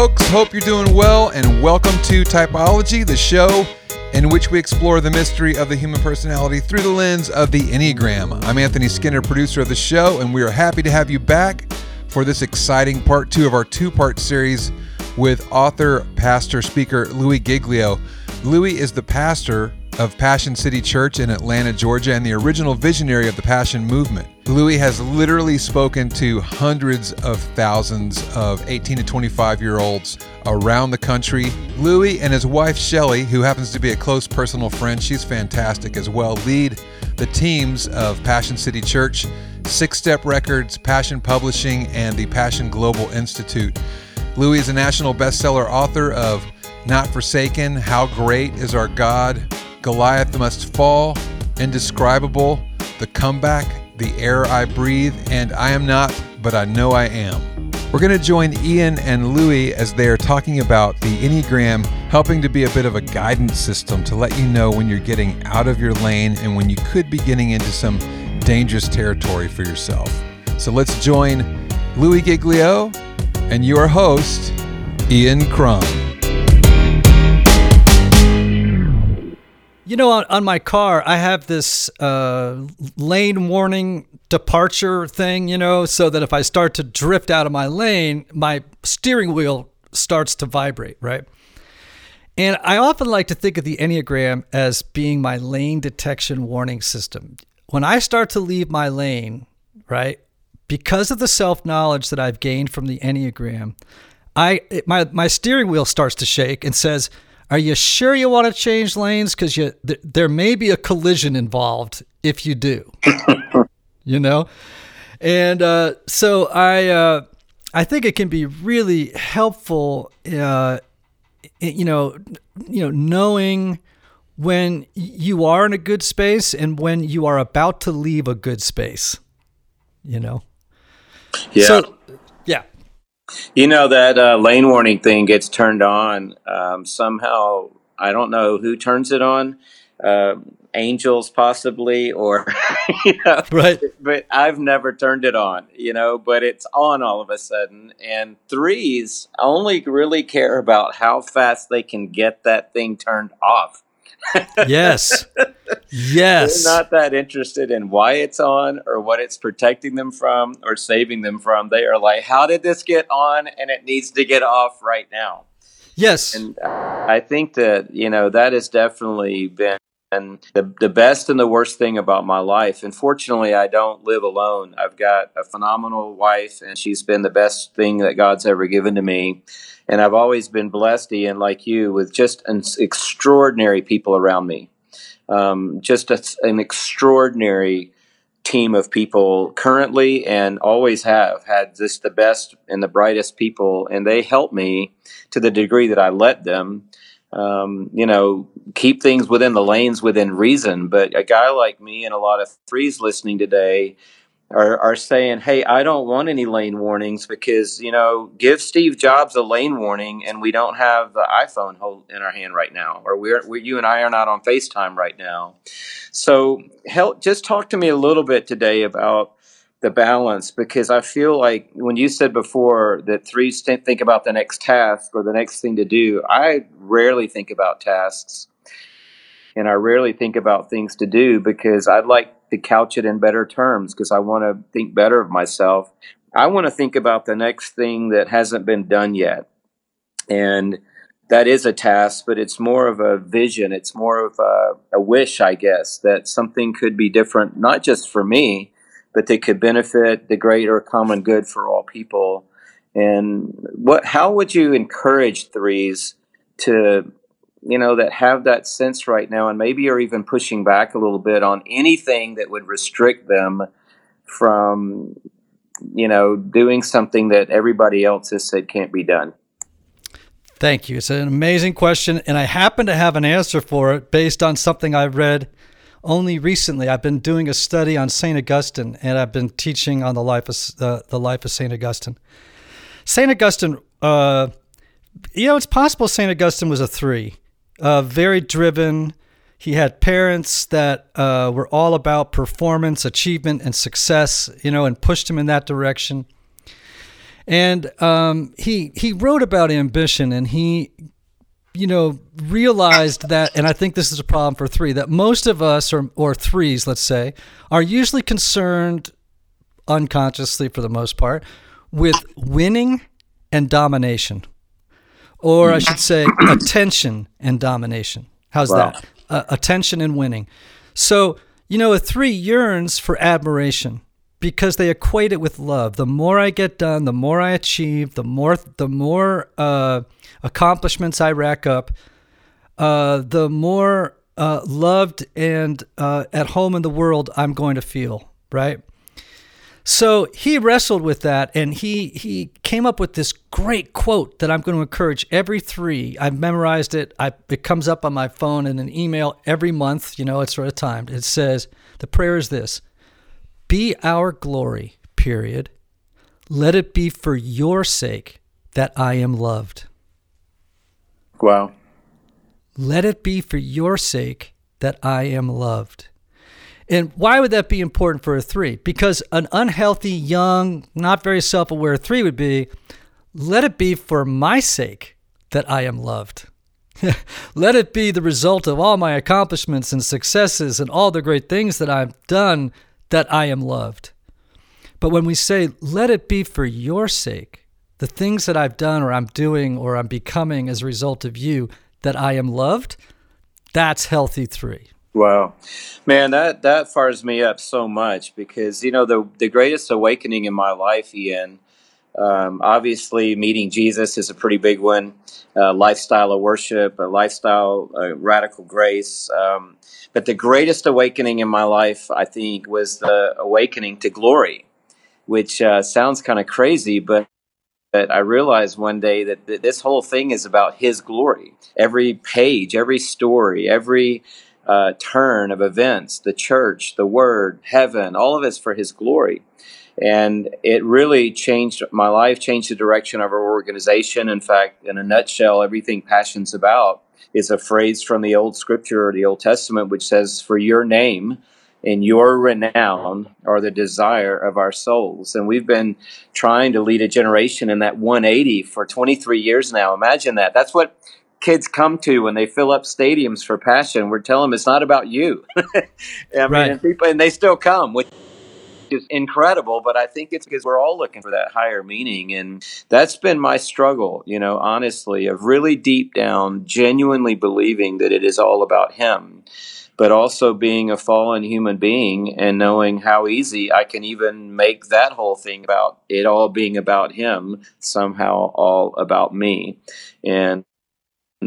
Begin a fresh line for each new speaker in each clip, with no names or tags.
folks. Hope you're doing well, and welcome to Typology, the show in which we explore the mystery of the human personality through the lens of the Enneagram. I'm Anthony Skinner, producer of the show, and we are happy to have you back for this exciting part two of our two part series with author, pastor, speaker Louis Giglio. Louis is the pastor of Passion City Church in Atlanta, Georgia, and the original visionary of the Passion Movement. Louis has literally spoken to hundreds of thousands of 18 to 25 year olds around the country. Louis and his wife Shelly, who happens to be a close personal friend, she's fantastic as well, lead the teams of Passion City Church, Six Step Records, Passion Publishing, and the Passion Global Institute. Louis is a national bestseller author of Not Forsaken, How Great is Our God, Goliath Must Fall, Indescribable, The Comeback, The Air I Breathe, and I Am Not, But I Know I Am. We're going to join Ian and Louis as they are talking about the Enneagram helping to be a bit of a guidance system to let you know when you're getting out of your lane and when you could be getting into some dangerous territory for yourself. So let's join Louis Giglio and your host, Ian Cron.
You know, on, on my car, I have this uh, lane warning departure thing, you know, so that if I start to drift out of my lane, my steering wheel starts to vibrate, right? And I often like to think of the Enneagram as being my lane detection warning system. When I start to leave my lane, right, because of the self knowledge that I've gained from the Enneagram, I it, my my steering wheel starts to shake and says, "Are you sure you want to change lanes? Because you th- there may be a collision involved if you do." you know, and uh, so I uh, I think it can be really helpful. Uh, you know, you know, knowing when you are in a good space and when you are about to leave a good space. You know.
Yeah.
So, yeah.
You know that uh, lane warning thing gets turned on um, somehow. I don't know who turns it on. Uh, angels possibly, or you know,
right.
But I've never turned it on. You know, but it's on all of a sudden. And threes only really care about how fast they can get that thing turned off.
Yes. Yes.
They're not that interested in why it's on or what it's protecting them from or saving them from. They are like, how did this get on? And it needs to get off right now.
Yes.
And I think that, you know, that has definitely been the, the best and the worst thing about my life. And fortunately, I don't live alone. I've got a phenomenal wife, and she's been the best thing that God's ever given to me. And I've always been blessed, Ian, like you, with just an extraordinary people around me. Um, just a, an extraordinary team of people currently and always have had just the best and the brightest people. And they help me to the degree that I let them. Um, you know, keep things within the lanes within reason. But a guy like me and a lot of threes listening today are, are saying, hey, I don't want any lane warnings because, you know, give Steve Jobs a lane warning and we don't have the iPhone hold in our hand right now, or we're, we're you and I are not on FaceTime right now. So help, just talk to me a little bit today about the balance because I feel like when you said before that threes think about the next task or the next thing to do, I rarely think about tasks and I rarely think about things to do because I'd like to couch it in better terms because I want to think better of myself. I want to think about the next thing that hasn't been done yet. And that is a task, but it's more of a vision. It's more of a, a wish, I guess, that something could be different, not just for me, but they could benefit the greater common good for all people. And what, how would you encourage threes to you know, that have that sense right now and maybe are even pushing back a little bit on anything that would restrict them from, you know, doing something that everybody else has said can't be done?
Thank you. It's an amazing question. And I happen to have an answer for it based on something I read only recently. I've been doing a study on St. Augustine and I've been teaching on the life of, uh, the life of St. Augustine. St. Augustine, uh, you know, it's possible St. Augustine was a three, uh, very driven. He had parents that uh, were all about performance, achievement, and success, you know, and pushed him in that direction. And um, he he wrote about ambition, and he, you know, realized that, and I think this is a problem for three, that most of us, or or threes, let's say, are usually concerned, unconsciously for the most part, with winning and domination, or I should say, attention and domination. How's
Wow.
that? Uh, attention and winning. So, you know, a three yearns for admiration because they equate it with love. The more I get done, the more I achieve, the more the more uh, accomplishments I rack up, uh, the more uh, loved and uh, at home in the world I'm going to feel. Right. So he wrestled with that and he he came up with this great quote that I'm going to encourage every three. I've memorized it. I, it comes up on my phone in an email every month. You know, it's sort of timed. It says, the prayer is this Be our glory, period. Let it be for your sake that I am loved.
Wow.
Let it be for your sake that I am loved. And why would that be important for a three? Because an unhealthy, young, not very self aware three would be let it be for my sake that I am loved. let it be the result of all my accomplishments and successes and all the great things that I've done that I am loved. But when we say, let it be for your sake, the things that I've done or I'm doing or I'm becoming as a result of you, that I am loved, that's healthy three.
Wow, man, that that fires me up so much because you know the the greatest awakening in my life, Ian. Um, obviously, meeting Jesus is a pretty big one. Uh, lifestyle of worship, a lifestyle, uh, radical grace. Um, but the greatest awakening in my life, I think, was the awakening to glory, which uh, sounds kind of crazy, but but I realized one day that th- this whole thing is about His glory. Every page, every story, every uh, turn of events, the church, the Word, heaven, all of it's for His glory. And it really changed my life, changed the direction of our organization. In fact, in a nutshell, everything Passion's about is a phrase from the Old Scripture or the Old Testament, which says, For your name and your renown or the desire of our souls. And we've been trying to lead a generation in that 180 for 23 years now. Imagine that. That's what kids come to when they fill up stadiums for passion. We're telling them it's not about you. I mean,
Right.
and people, and they still come, which is incredible. But I think it's because we're all looking for that higher meaning, and that's been my struggle. You know, honestly, of really deep down, genuinely believing that it is all about Him. But also being a fallen human being and knowing how easy I can even make that whole thing about it all being about Him somehow all about me. And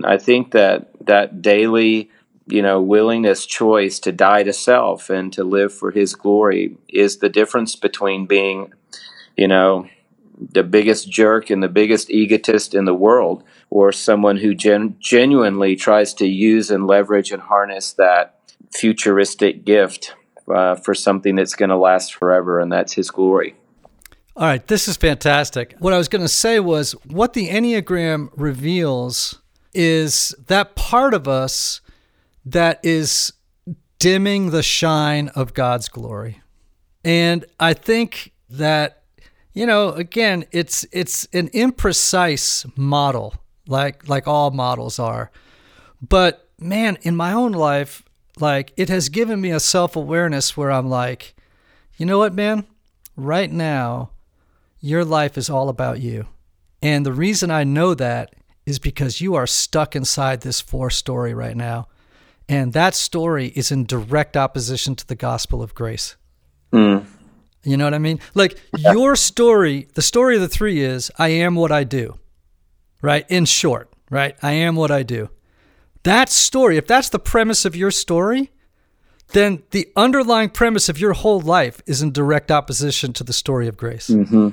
I think that that daily, you know, willingness choice to die to self and to live for his glory is the difference between being, you know, the biggest jerk and the biggest egotist in the world or someone who gen- genuinely tries to use and leverage and harness that futuristic gift uh, for something that's going to last forever and that's his glory.
All right, this is fantastic. What I was going to say was what the Enneagram reveals is that part of us that is dimming the shine of God's glory. And I think that you know, again, it's it's an imprecise model like like all models are. But man, in my own life, like it has given me a self-awareness where I'm like, you know what, man? Right now, your life is all about you. And the reason I know that is because you are stuck inside this four story right now. And that story is in direct opposition to the gospel of grace.
Mm.
You know what I mean? Like your story, the story of the three is I am what I do, right? In short, right? I am what I do. That story, if that's the premise of your story, then the underlying premise of your whole life is in direct opposition to the story of grace.
hmm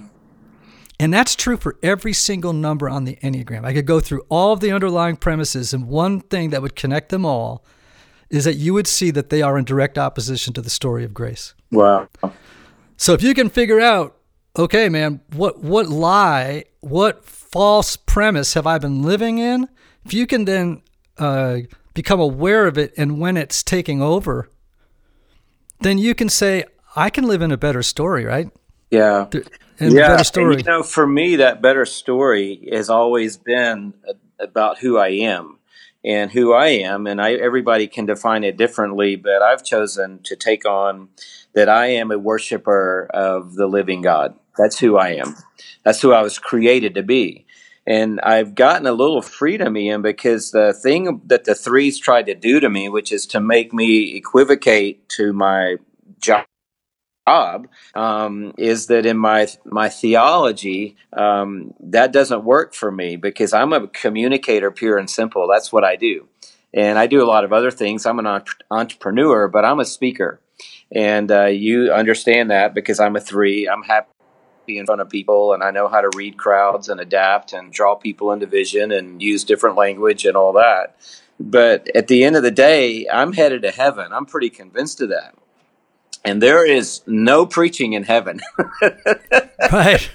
And that's true for every single number on the Enneagram. I could go through all of the underlying premises, and one thing that would connect them all is that you would see that they are in direct opposition to the story of grace.
Wow.
So if you can figure out, okay, man, what what lie, what false premise have I been living in? If you can then uh, become aware of it, and when it's taking over, then you can say, I can live in a better story, right?
Yeah.
and yeah, better story.
And, you know, for me, that better story has always been about who I am and who I am, and I, everybody can define it differently. But I've chosen to take on that I am a worshiper of the living God. That's who I am. That's who I was created to be. And I've gotten a little freedom, Ian, because the thing that the threes tried to do to me, which is to make me equivocate to my job um, is that in my my theology um, that doesn't work for me because I'm a communicator, pure and simple. That's what I do, and I do a lot of other things. I'm an entrepreneur, but I'm a speaker, and uh, you understand that because I'm a three. I'm happy in front of people and I know how to read crowds and adapt and draw people into vision and use different language and all that. But at the end of the day, I'm headed to heaven. I'm pretty convinced of that and there is no preaching in heaven.
right.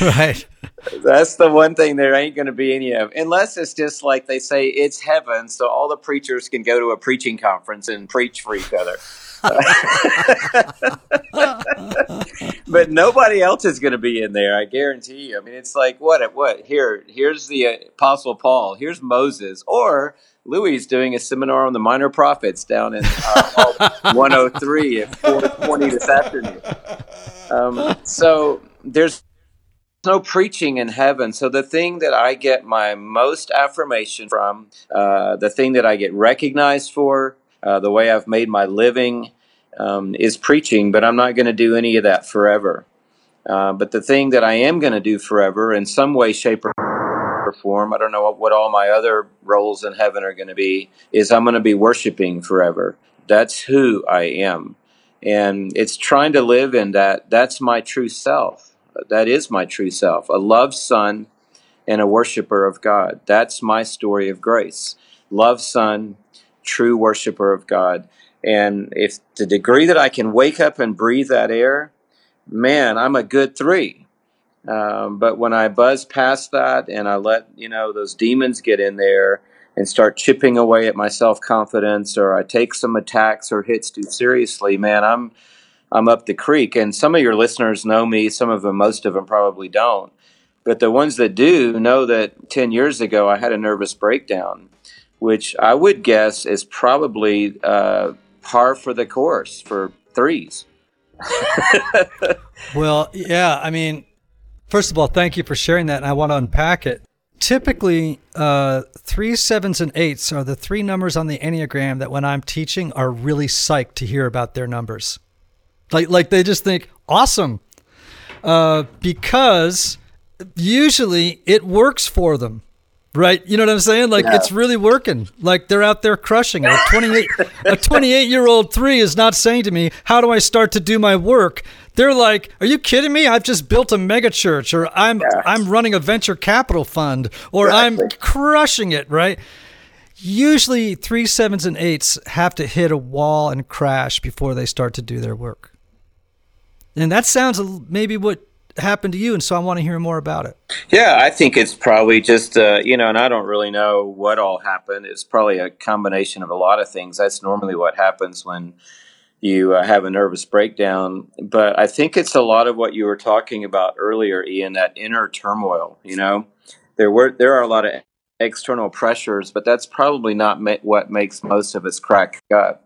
Right.
That's the one thing there ain't going to be any of, unless it's just like they say it's heaven, so all the preachers can go to a preaching conference and preach for each other. but nobody else is going to be in there. I guarantee you. I mean, it's like what? What? Here, here's the Apostle Paul. Here's Moses, or Louis is doing a seminar on the minor prophets down in uh, 103 at 420 this afternoon. Um, so there's no preaching in heaven. So the thing that I get my most affirmation from, uh, the thing that I get recognized for, uh, the way I've made my living um, is preaching, but I'm not going to do any of that forever. Uh, but the thing that I am going to do forever, in some way, shape, or form, I don't know what, what all my other roles in heaven are going to be. Is I'm going to be worshiping forever. That's who I am, and it's trying to live in that. That's my true self. That is my true self. A loved son and a worshiper of God. That's my story of grace. Loved son, true worshiper of God. And if the degree that I can wake up and breathe that air, man, I'm a good three. Um, but when I buzz past that and I let you know those demons get in there and start chipping away at my self confidence, or I take some attacks or hits too seriously, man, I'm I'm up the creek. And some of your listeners know me. Some of them, most of them, probably don't. But the ones that do know that ten years ago I had a nervous breakdown, which I would guess is probably uh, par for the course for threes.
well, yeah, I mean, First of all, thank you for sharing that, and I want to unpack it. Typically, uh, three, sevens, and eights are the three numbers on the Enneagram that when I'm teaching are really psyched to hear about their numbers. Like, like they just think, awesome. Uh, because usually it works for them. Right, you know what I'm saying? Like yeah. it's really working. Like they're out there crushing it. A 28 a 28 year old three is not saying to me, "How do I start to do my work?" They're like, "Are you kidding me? I've just built a mega church, or I'm yeah. I'm running a venture capital fund, or exactly. I'm crushing it." Right? Usually, three sevens and eights have to hit a wall and crash before they start to do their work. And that sounds maybe what happened to you, and so I want to hear more about it.
Yeah, I think it's probably just uh, you know, and I don't really know what all happened. It's probably a combination of a lot of things. That's normally what happens when you uh, have a nervous breakdown. But I think it's a lot of what you were talking about earlier, Ian. That inner turmoil. You know, there were there are a lot of external pressures, but that's probably not ma- what makes most of us crack up.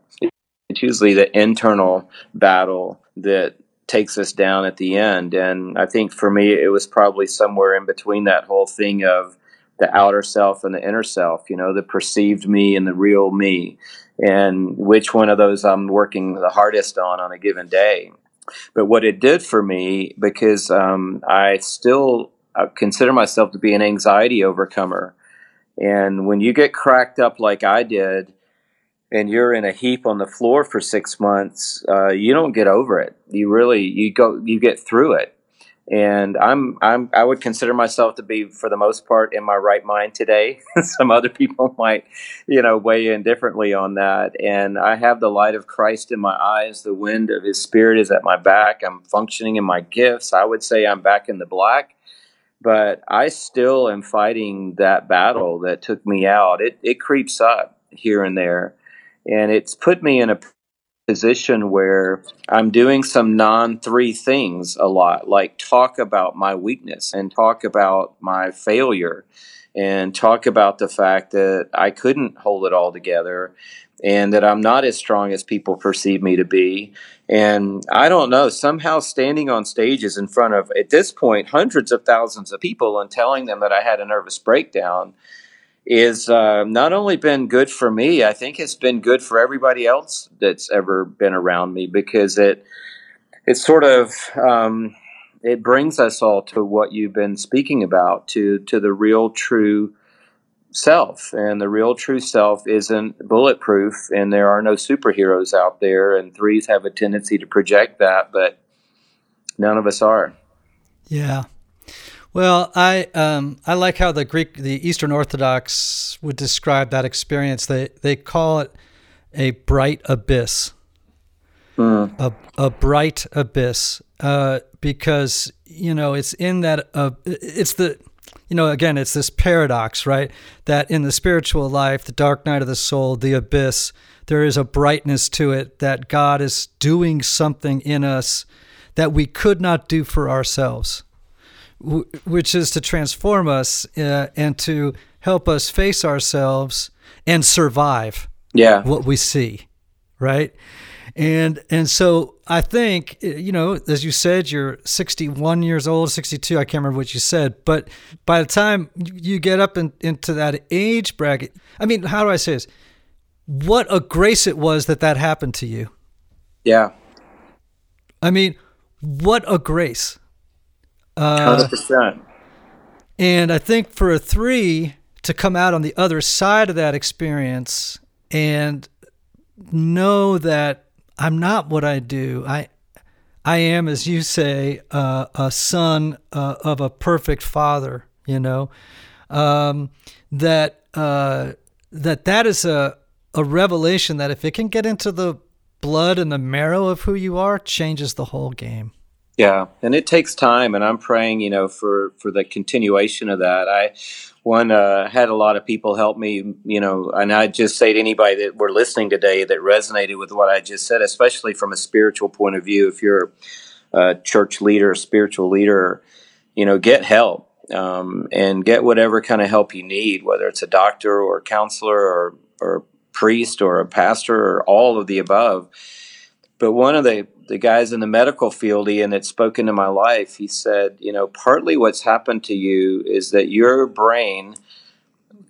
It's usually the internal battle that takes us down at the end. And I think for me, it was probably somewhere in between that whole thing of the outer self and the inner self, you know, the perceived me and the real me, and which one of those I'm working the hardest on on a given day. But what it did for me, because um, I still uh, consider myself to be an anxiety overcomer. And when you get cracked up like I did, and you're in a heap on the floor for six months, uh, you don't get over it. You really you go you get through it. And I'm I'm I would consider myself to be for the most part in my right mind today. Some other people might, you know, weigh in differently on that. And I have the light of Christ in my eyes. The wind of His Spirit is at my back. I'm functioning in my gifts. I would say I'm back in the black but I still am fighting that battle that took me out. It it creeps up here and there, and it's put me in a position where I'm doing some non three things a lot, like talk about my weakness and talk about my failure and talk about the fact that I couldn't hold it all together and that I'm not as strong as people perceive me to be. And I don't know, somehow standing on stages in front of, at this point, hundreds of thousands of people and telling them that I had a nervous breakdown is uh, not only been good for me, I think it's been good for everybody else that's ever been around me because it, it sort of, um, it brings us all to what you've been speaking about, to, to the real true self. And the real true self isn't bulletproof and there are no superheroes out there and threes have a tendency to project that but none of us are.
Yeah well i um, i like how the greek the eastern orthodox would describe that experience they they call it a bright abyss mm. a, a bright abyss uh, because you know it's in that uh, it's the you know, again, it's this paradox, right? That in the spiritual life, the dark night of the soul, the abyss, there is a brightness to it that God is doing something in us that we could not do for ourselves, which is to transform us uh, and to help us face ourselves and survive
yeah.
what we see, right? And and so I think you know, as you said, you're 61 years old, 62. I can't remember what you said, but by the time you get up in, into that age bracket, I mean, how do I say this? What a grace it was that that happened to you.
Yeah.
I mean, what a grace.
Hundred uh, percent.
And I think for a three to come out on the other side of that experience and know that I'm not what I do. I I am, as you say, uh, a son uh, of a perfect father. You know um, that uh, that that is a a revelation that if it can get into the blood and the marrow of who you are, changes the whole game.
Yeah, and it takes time, and I'm praying, you know, for for the continuation of that. I one uh, had a lot of people help me, you know, and I just say to anybody that were listening today that resonated with what I just said, especially from a spiritual point of view. If you're a church leader, a spiritual leader, you know, get help um, and get whatever kind of help you need, whether it's a doctor or a counselor or or a priest or a pastor or all of the above. But one of the the guys in the medical field, Ian, that spoke into my life, he said, you know, partly what's happened to you is that your brain,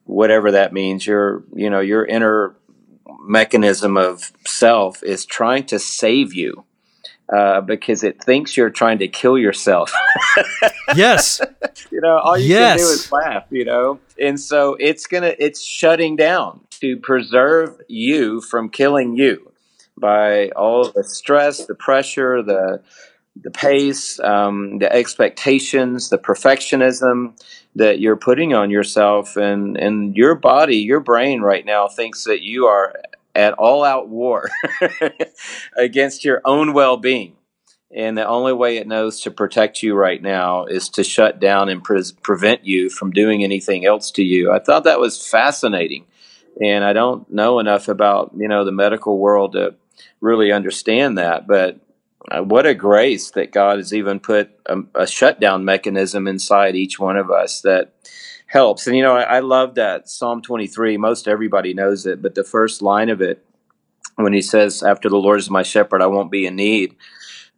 whatever that means, your, you know, your inner mechanism of self is trying to save you. Uh, because it thinks you're trying to kill yourself.
yes.
You know, all you yes. can do is laugh, you know? And so it's going to, it's shutting down to preserve you from killing you by all the stress, the pressure, the the pace, um, the expectations, the perfectionism that you're putting on yourself, and and your body, your brain right now thinks that you are at all out war against your own well being. And the only way it knows to protect you right now is to shut down and pre- prevent you from doing anything else to you. I thought that was fascinating. And I don't know enough about, you know, the medical world to really understand that. But uh, what a grace that God has even put a, a, shutdown mechanism inside each one of us that helps. And you know, I, I love that Psalm 23. Most everybody knows it, but the first line of it, when he says, "After the Lord is my shepherd, I won't be in need,"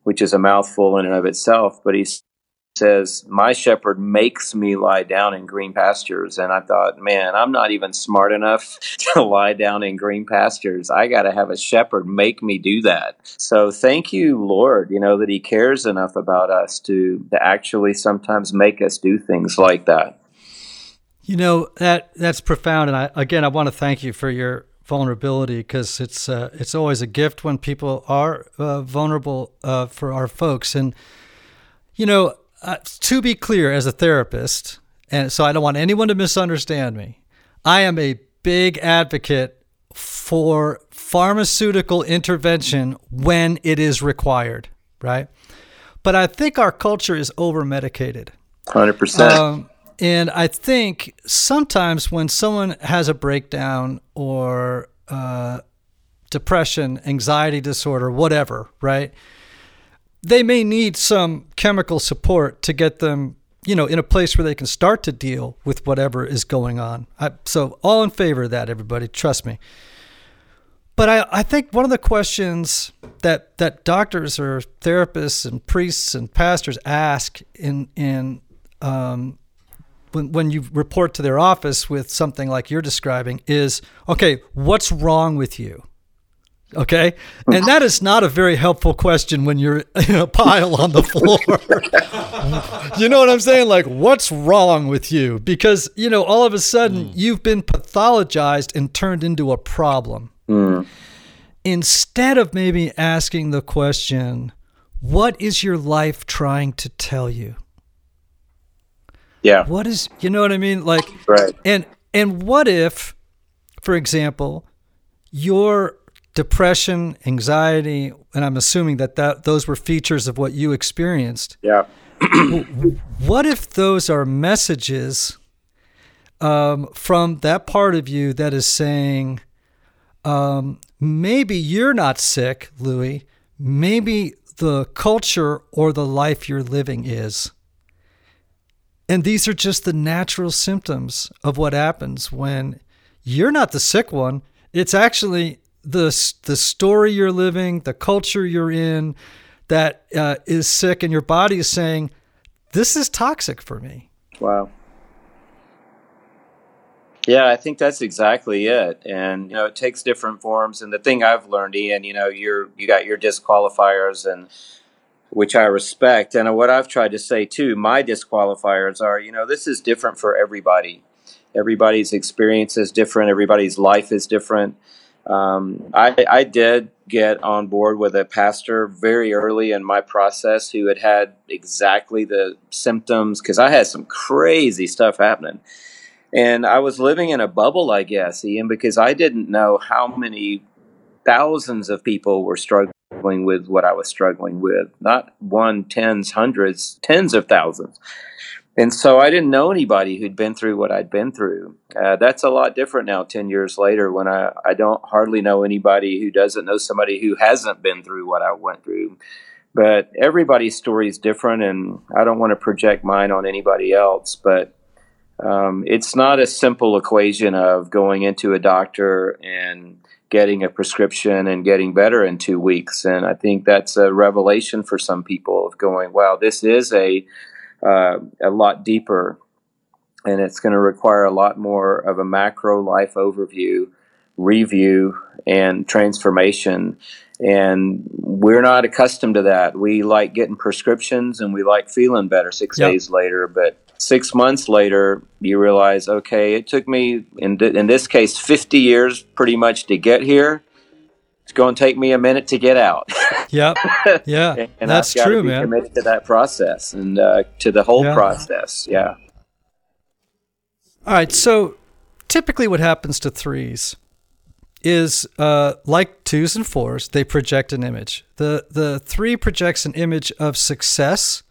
which is a mouthful in and of itself. But he's says, My shepherd makes me lie down in green pastures. And I thought, man, I'm not even smart enough to lie down in green pastures. I got to have a shepherd make me do that. So thank you, Lord, you know, that He cares enough about us to, to actually sometimes make us do things like that.
You know, that that's profound. And I, again, I want to thank you for your vulnerability because it's uh, it's always a gift when people are uh, vulnerable uh, for our folks and you know uh, to be clear, as a therapist, and so I don't want anyone to misunderstand me, I am a big advocate for pharmaceutical intervention when it is required, right? But I think our culture is over medicated.
100%. Um,
and I think sometimes when someone has a breakdown or uh, depression, anxiety disorder, whatever, right? They may need some chemical support to get them, you know, in a place where they can start to deal with whatever is going on. I, so, all in favor of that, everybody. Trust me. But I, I think one of the questions that that doctors or therapists and priests and pastors ask in in um, when when you report to their office with something like you're describing is okay, what's wrong with you? Okay, and that is not a very helpful question when you're in a pile on the floor. you know what I'm saying? Like, what's wrong with you? Because you know, all of a sudden, mm. you've been pathologized and turned into a problem. Mm. Instead of maybe asking the question, what is your life trying to tell you?
Yeah.
What is, you know what I mean? Like,
right.
And, and what if, for example, your depression, anxiety, and I'm assuming that, that those were features of what you experienced.
Yeah.
what if those are messages um, from that part of you that is saying, um, maybe you're not sick, Louis. Maybe the culture or the life you're living is. And these are just the natural symptoms of what happens when you're not the sick one. It's actually the the story you're living, the culture you're in, that uh, is sick, and your body is saying, "This is toxic for me."
Wow. Yeah, I think that's exactly it. And you know, it takes different forms. And the thing I've learned, Ian, you know, you're you got your disqualifiers and which I respect. And what I've tried to say too, my disqualifiers are, you know, this is different for everybody. Everybody's experience is different. Everybody's life is different. Um, I, I did get on board with a pastor very early in my process who had had exactly the symptoms because I had some crazy stuff happening and I was living in a bubble, I guess, Ian, because I didn't know how many thousands of people were struggling with what I was struggling with. Not one, tens, hundreds, tens of thousands. And so I didn't know anybody who'd been through what I'd been through. Uh, that's a lot different now, 10 years later, when I, I don't hardly know anybody who doesn't know somebody who hasn't been through what I went through. But everybody's story is different, and I don't want to project mine on anybody else. But um, it's not a simple equation of going into a doctor and getting a prescription and getting better in two weeks. And I think that's a revelation for some people of going, wow, this is a uh, a lot deeper, and it's going to require a lot more of a macro life overview, review, and transformation. And we're not accustomed to that. We like getting prescriptions and we like feeling better six yep. days later, but six months later, you realize, okay, it took me, in, in this case, 50 years pretty much to get here. It's going to take me a minute to get out.
yep. Yeah. and, and that's true, man.
Committed to that process and uh, to the whole yeah. process. Yeah.
All right. So typically, what happens to threes is uh, like twos and fours. They project an image. The the three projects an image of success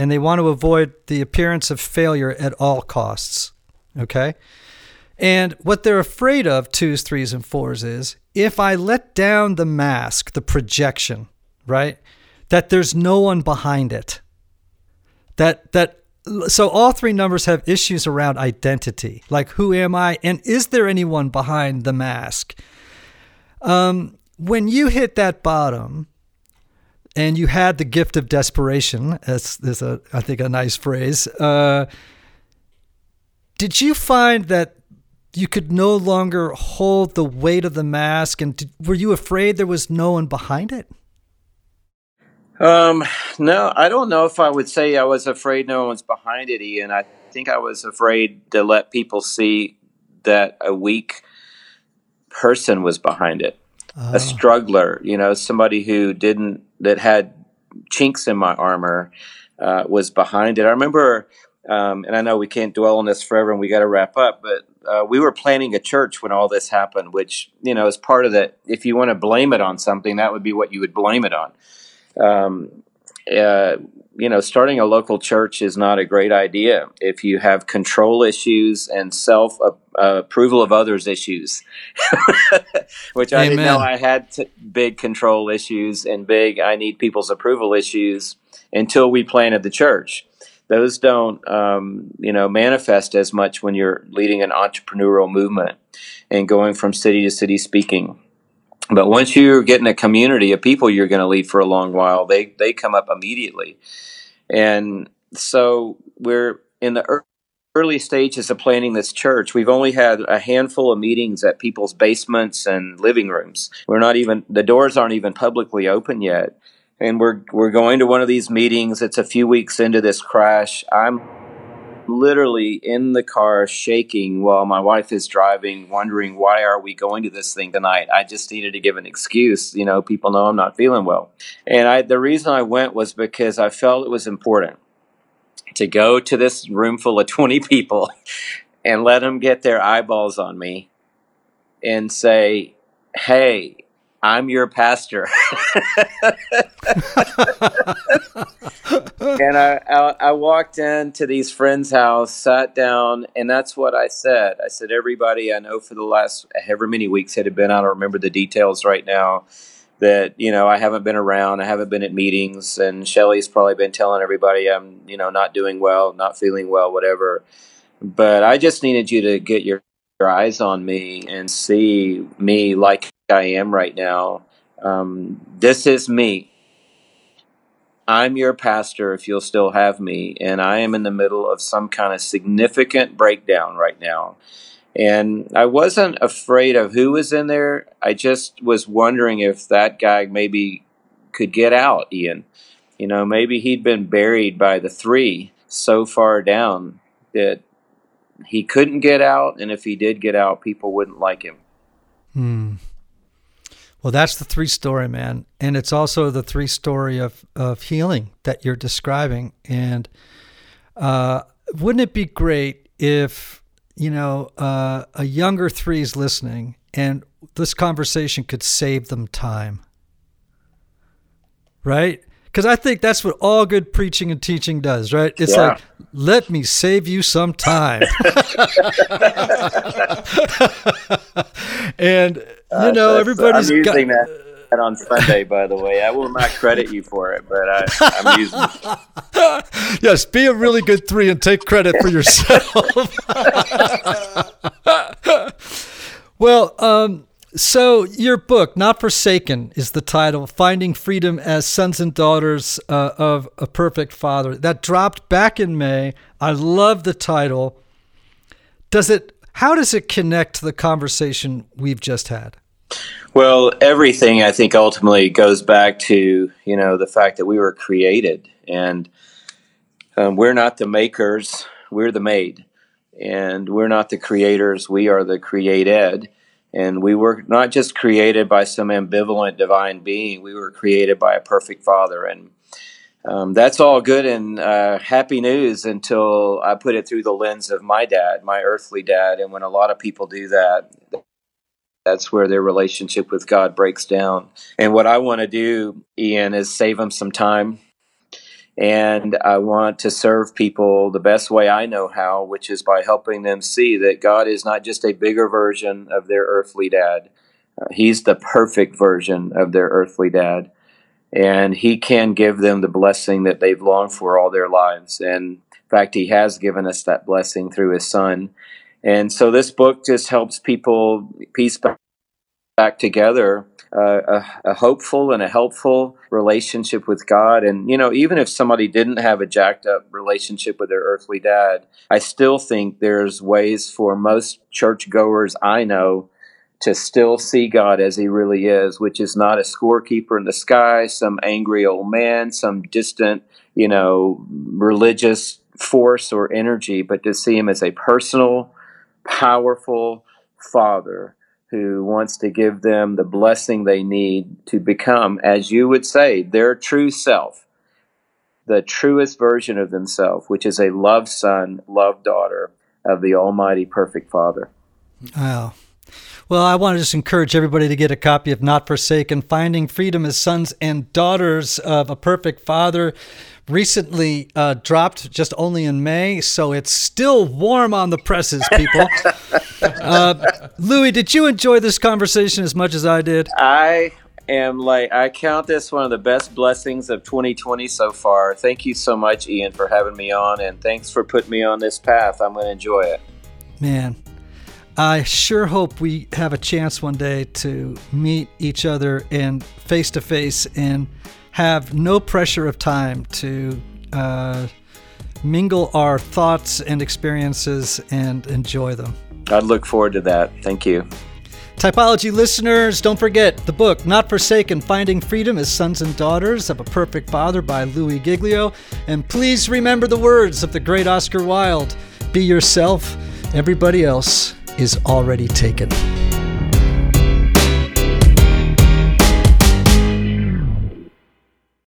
and they want to avoid the appearance of failure at all costs. Okay? And what they're afraid of, twos, threes, and fours, is if I let down the mask, the projection, right? That there's no one behind it. That that so all three numbers have issues around identity, like who am I, and is there anyone behind the mask? Um, when you hit that bottom, and you had the gift of desperation. as that's a, I think, a nice phrase. Uh, did you find that you could no longer hold the weight of the mask, and did, were you afraid there was no one behind it?
Um, no, I don't know if I would say I was afraid no one's behind it, Ian. I think I was afraid to let people see that a weak person was behind it, oh. a struggler, you know, somebody who didn't that had chinks in my armor uh, was behind it. I remember, um, and I know we can't dwell on this forever, and we got to wrap up. But uh, we were planning a church when all this happened, which you know is part of that. If you want to blame it on something, that would be what you would blame it on. Um, uh, you know, starting a local church is not a great idea if you have control issues and self uh, approval of others issues. which I didn't know I had t- big control issues and big I need people's approval issues until we planted the church. Those don't, um, you know, manifest as much when you're leading an entrepreneurial movement and going from city to city speaking. But once you're getting a community of people you're going to lead for a long while, they they come up immediately. And so we're in the early stages of planning this church. We've only had a handful of meetings at people's basements and living rooms. We're not even the doors aren't even publicly open yet. And we're we're going to one of these meetings. It's a few weeks into this crash. I'm literally in the car shaking while my wife is driving, wondering why are we going to this thing tonight? I just needed to give an excuse. You know, people know I'm not feeling well. And I the reason I went was because I felt it was important to go to this room full of 20 people and let them get their eyeballs on me and say, "Hey, I'm your pastor. and I, I, I, walked into these friends' house, sat down, and that's what I said. I said, everybody I know for the last however many weeks it had been, I don't remember the details right now, that, you know, I haven't been around, I haven't been at meetings, and Shelly's probably been telling everybody I'm, you know, not doing well, not feeling well, whatever. But I just needed you to get your eyes on me and see me like I am right now. Um, this is me. I'm your pastor if you'll still have me, and I am in the middle of some kind of significant breakdown right now. And I wasn't afraid of who was in there. I just was wondering if that guy maybe could get out, Ian. You know, maybe he'd been buried by the three so far down that he couldn't get out, and if he did get out, people wouldn't like him.
Hmm. Well, that's the three story, man. And it's also the three story of, of healing that you're describing. And uh, wouldn't it be great if, you know, uh, a younger three is listening and this conversation could save them time? Right? Because I think that's what all good preaching and teaching does, right? It's yeah. like, let me save you some time. and, you uh, know, everybody's
I'm using got, that on Sunday, by the way. I will not credit you for it, but I, am using it.
yes, be a really good three and take credit for yourself. well, um, so, your book, Not Forsaken, is the title Finding Freedom as Sons and Daughters uh, of a Perfect Father. That dropped back in May. I love the title. Does it, how does it connect to the conversation we've just had?
Well, everything I think ultimately goes back to, you know, the fact that we were created and um, we're not the makers, we're the made. And we're not the creators, we are the created and we were not just created by some ambivalent divine being, we were created by a perfect Father. And um, that's all good and uh, happy news until I put it through the lens of my dad, my earthly dad. And when a lot of people do that, that's where their relationship with God breaks down. And what I want to do, Ian, is save them some time and I want to serve people the best way I know how, which is by helping them see that God is not just a bigger version of their earthly dad. Uh, he's the perfect version of their earthly dad. And He can give them the blessing that they've longed for all their lives. And in fact, He has given us that blessing through His Son. And so this book just helps people piece back together uh, a, a, hopeful and a helpful relationship with God. And, you know, even if somebody didn't have a jacked up relationship with their earthly dad, I still think there's ways for most churchgoers I know to still see God as he really is, which is not a scorekeeper in the sky, some angry old man, some distant, you know, religious force or energy, but to see him as a personal, powerful father who wants to give them the blessing they need to become, as you would say, their true self, the truest version of themselves, which is a loved son, loved daughter of the Almighty Perfect Father.
Wow. Well, I want to just encourage everybody to get a copy of Not Forsaken Finding Freedom as Sons and Daughters of a Perfect Father. Recently uh, dropped just only in May, so it's still warm on the presses, people. uh, Louis, did you enjoy this conversation as much as I did?
I am like, I count this one of the best blessings of 2020 so far. Thank you so much, Ian, for having me on, and thanks for putting me on this path. I'm going to enjoy it.
Man, I sure hope we have a chance one day to meet each other and face to face and have no pressure of time to uh, mingle our thoughts and experiences and enjoy them.
I'd look forward to that. Thank you.
Typology listeners, don't forget the book Not Forsaken Finding Freedom as Sons and Daughters of a Perfect Father by Louie Giglio. And please remember the words of the great Oscar Wilde Be yourself, everybody else is already taken.